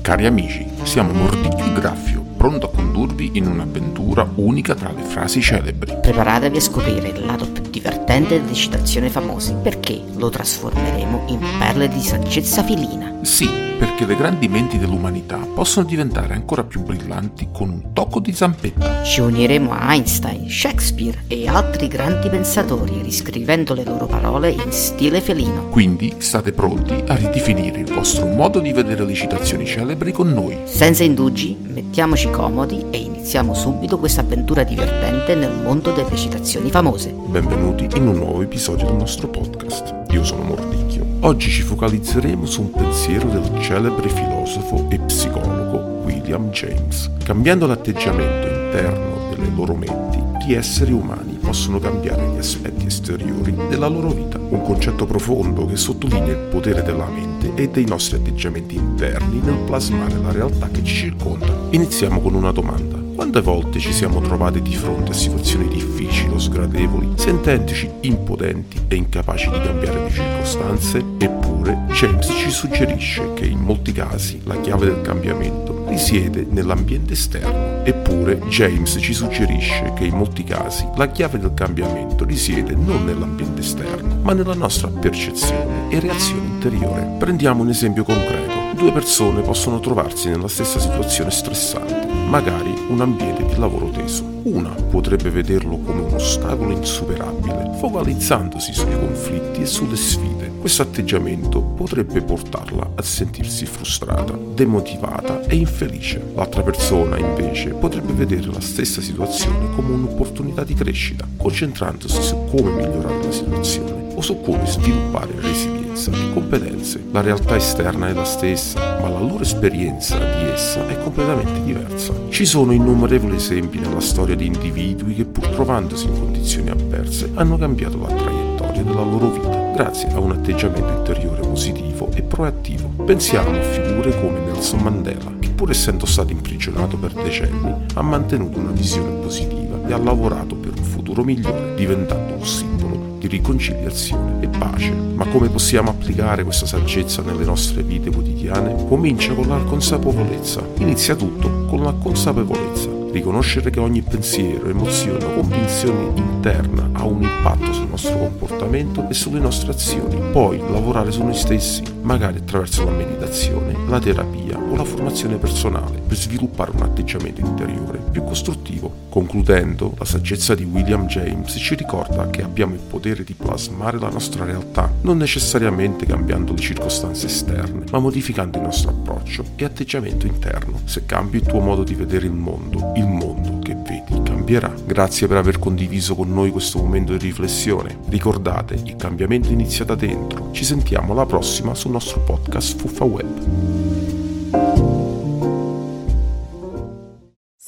Cari amici, siamo Mordicchio Graffio, pronto a condurvi in un'avventura unica tra le frasi celebri. Preparatevi a scoprire il lato più divertente delle citazioni famose, perché lo trasformeremo in perle di saggezza felina. Sì, perché le grandi menti dell'umanità possono diventare ancora più brillanti con un tocco di zampetta. Ci uniremo a Einstein, Shakespeare e altri grandi pensatori, riscrivendo le loro parole in stile felino. Quindi state pronti a ridefinire il vostro modo di vedere le citazioni celebri con noi. Senza indugi, mettiamoci comodi e iniziamo subito questa avventura divertente nel mondo delle citazioni famose. Benvenuti in un nuovo episodio del nostro podcast. Io sono Mordicchio. Oggi ci focalizzeremo su un pensiero del celebre filosofo e psicologo William James. Cambiando l'atteggiamento interno delle loro menti, gli esseri umani possono cambiare gli aspetti esteriori della loro vita. Un concetto profondo che sottolinea il potere della mente e dei nostri atteggiamenti interni nel plasmare la realtà che ci circonda. Iniziamo con una domanda. Quante volte ci siamo trovati di fronte a situazioni difficili o sgradevoli, sentendoci impotenti e incapaci di cambiare le circostanze? Eppure James ci suggerisce che in molti casi la chiave del cambiamento risiede nell'ambiente esterno. Eppure James ci suggerisce che in molti casi la chiave del cambiamento risiede non nell'ambiente esterno, ma nella nostra percezione e reazione interiore. Prendiamo un esempio concreto. Due persone possono trovarsi nella stessa situazione stressante, magari un ambiente di lavoro teso. Una potrebbe vederlo come un ostacolo insuperabile, focalizzandosi sui conflitti e sulle sfide. Questo atteggiamento potrebbe portarla a sentirsi frustrata, demotivata e infelice. L'altra persona, invece, potrebbe vedere la stessa situazione come un'opportunità di crescita, concentrandosi su come migliorare la situazione su come sviluppare resilienza e competenze. La realtà esterna è la stessa, ma la loro esperienza di essa è completamente diversa. Ci sono innumerevoli esempi nella storia di individui che pur trovandosi in condizioni avverse hanno cambiato la traiettoria della loro vita grazie a un atteggiamento interiore positivo e proattivo. Pensiamo a figure come Nelson Mandela, che pur essendo stato imprigionato per decenni ha mantenuto una visione positiva e ha lavorato per un futuro migliore, diventando un simbolo di riconciliazione e pace. Ma come possiamo applicare questa saggezza nelle nostre vite quotidiane? Comincia con la consapevolezza. Inizia tutto con la consapevolezza. Riconoscere che ogni pensiero, emozione o convinzione interna ha un impatto sul nostro comportamento e sulle nostre azioni. Poi lavorare su noi stessi, magari attraverso la meditazione, la terapia o la formazione personale, per sviluppare un atteggiamento interiore più costruttivo. Concludendo, la saggezza di William James ci ricorda che abbiamo il potere di plasmare la nostra realtà, non necessariamente cambiando le circostanze esterne, ma modificando il nostro approccio e atteggiamento interno. Se cambi il tuo modo di vedere il mondo, il mondo che vedi cambierà. Grazie per aver condiviso con noi questo momento di riflessione. Ricordate, il cambiamento inizia da dentro. Ci sentiamo alla prossima sul nostro podcast Fuffa Web.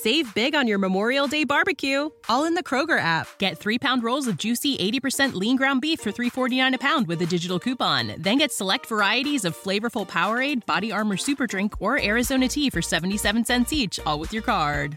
Save big on your Memorial Day barbecue, all in the Kroger app. Get three pound rolls of juicy 80% lean ground beef for $3.49 a pound with a digital coupon. Then get select varieties of flavorful Powerade, Body Armor Super Drink, or Arizona tea for 77 cents each, all with your card.